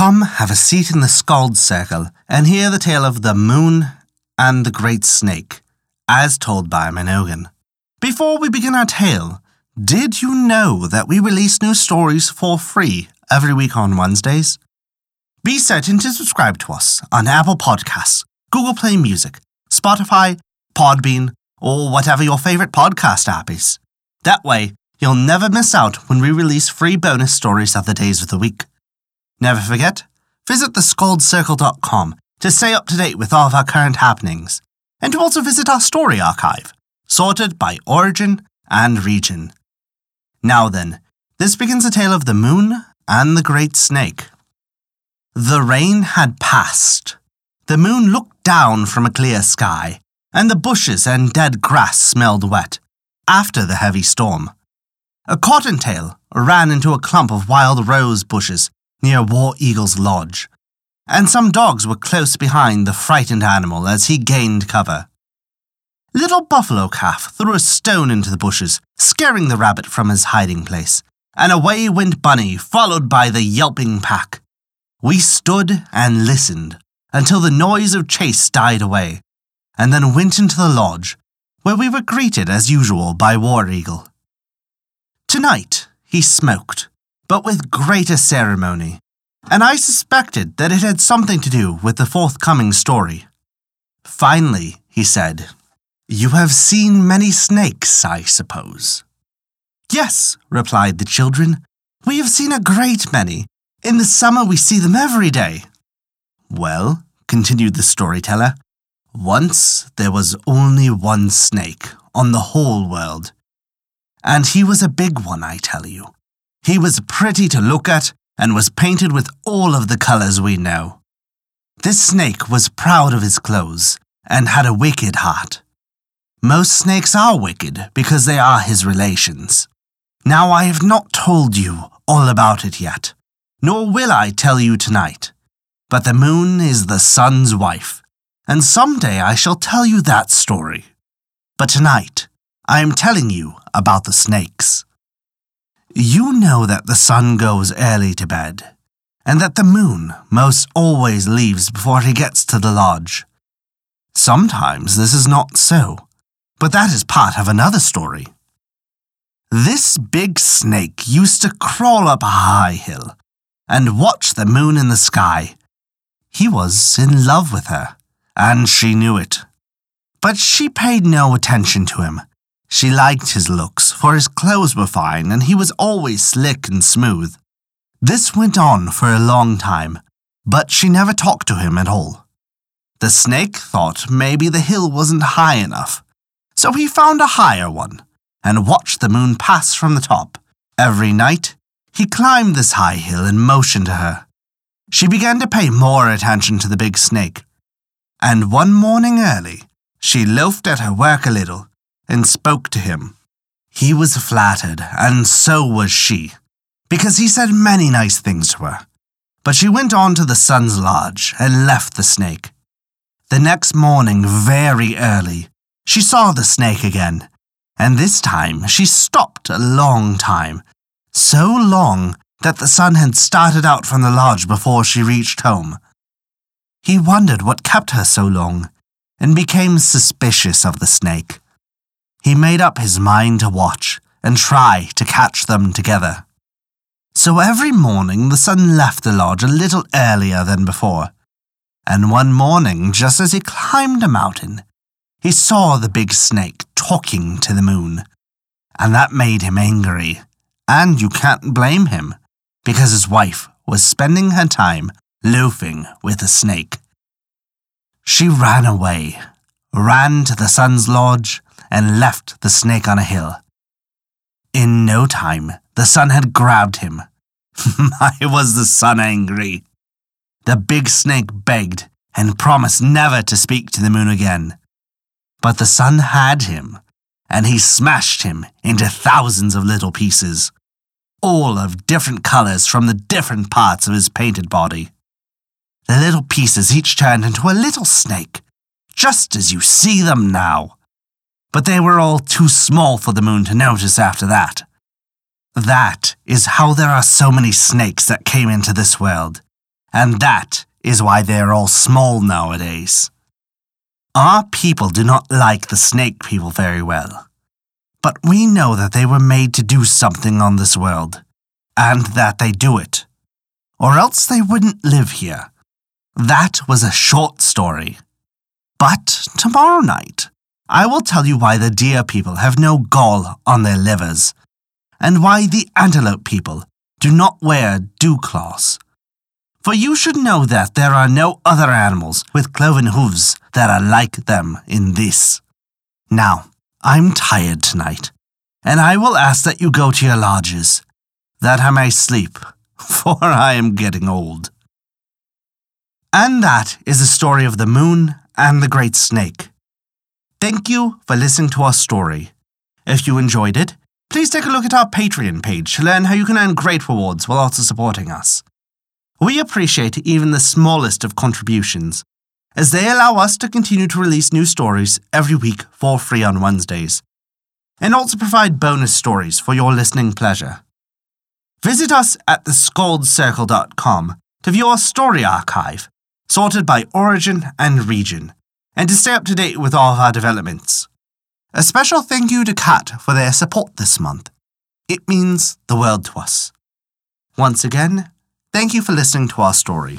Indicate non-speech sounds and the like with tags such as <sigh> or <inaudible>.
Come, have a seat in the Skald's Circle and hear the tale of the Moon and the Great Snake, as told by Mynogan. Before we begin our tale, did you know that we release new stories for free every week on Wednesdays? Be certain to subscribe to us on Apple Podcasts, Google Play Music, Spotify, Podbean, or whatever your favorite podcast app is. That way, you'll never miss out when we release free bonus stories of the days of the week. Never forget, visit theskaldscircle.com to stay up to date with all of our current happenings, and to also visit our story archive, sorted by origin and region. Now then, this begins a tale of the moon and the great snake. The rain had passed. The moon looked down from a clear sky, and the bushes and dead grass smelled wet after the heavy storm. A cottontail ran into a clump of wild rose bushes near War Eagle's lodge, and some dogs were close behind the frightened animal as he gained cover. Little Buffalo Calf threw a stone into the bushes, scaring the rabbit from his hiding place, and away went Bunny, followed by the yelping pack. We stood and listened until the noise of chase died away, and then went into the lodge, where we were greeted as usual by War Eagle. Tonight he smoked, but with greater ceremony, and I suspected that it had something to do with the forthcoming story. Finally, he said, You have seen many snakes, I suppose. Yes, replied the children. We have seen a great many. In the summer we see them every day. Well, continued the storyteller, once there was only one snake on the whole world. And he was a big one, I tell you. He was pretty to look at and was painted with all of the colors we know. This snake was proud of his clothes and had a wicked heart. Most snakes are wicked because they are his relations. Now I have not told you all about it yet, nor will I tell you tonight. But the moon is the sun's wife, and someday I shall tell you that story. But tonight, I am telling you about the snakes. You know that the sun goes early to bed, and that the moon most always leaves before he gets to the lodge. Sometimes this is not so, but that is part of another story. This big snake used to crawl up a high hill and watch the moon in the sky. He was in love with her, and she knew it. But she paid no attention to him she liked his looks, for his clothes were fine and he was always slick and smooth. This went on for a long time, but she never talked to him at all. The snake thought maybe the hill wasn't high enough, so he found a higher one and watched the moon pass from the top. Every night, he climbed this high hill and motioned to her. She began to pay more attention to the big snake, and one morning early, she loafed at her work a little and spoke to him. He was flattered, and so was she, because he said many nice things to her. But she went on to the sun's lodge and left the snake. The next morning, very early, she saw the snake again, and this time she stopped a long time, so long that the sun had started out from the lodge before she reached home. He wondered what kept her so long, and became suspicious of the snake. Made up his mind to watch and try to catch them together. So every morning the sun left the lodge a little earlier than before. And one morning, just as he climbed a mountain, he saw the big snake talking to the moon. And that made him angry. And you can't blame him, because his wife was spending her time loafing with the snake. She ran away, ran to the sun's lodge, and left the snake on a hill. In no time, the sun had grabbed him. <laughs> My, was the sun angry. The big snake begged and promised never to speak to the moon again. But the sun had him, and he smashed him into thousands of little pieces, all of different colors from the different parts of his painted body. The little pieces each turned into a little snake, just as you see them now but they were all too small for the moon to notice after that. That is how there are so many snakes that came into this world, and that is why they are all small nowadays. Our people do not like the snake people very well, but we know that they were made to do something on this world, and that they do it, or else they wouldn't live here. That was a short story. But tomorrow night, I will tell you why the deer people have no gall on their livers, and why the antelope people do not wear dew claws. For you should know that there are no other animals with cloven hooves that are like them in this. Now, I'm tired tonight, and I will ask that you go to your lodges, that I may sleep, <laughs> for I am getting old. And that is the story of the moon and the great snake. Thank you for listening to our story. If you enjoyed it, please take a look at our Patreon page to learn how you can earn great rewards while also supporting us. We appreciate even the smallest of contributions, as they allow us to continue to release new stories every week for free on Wednesdays, and also provide bonus stories for your listening pleasure. Visit us at theskaldscircle.com to view our story archive sorted by origin and region, and to stay up to date with all of our developments. A special thank you to Kat for their support this month. It means the world to us. Once again, thank you for listening to our story.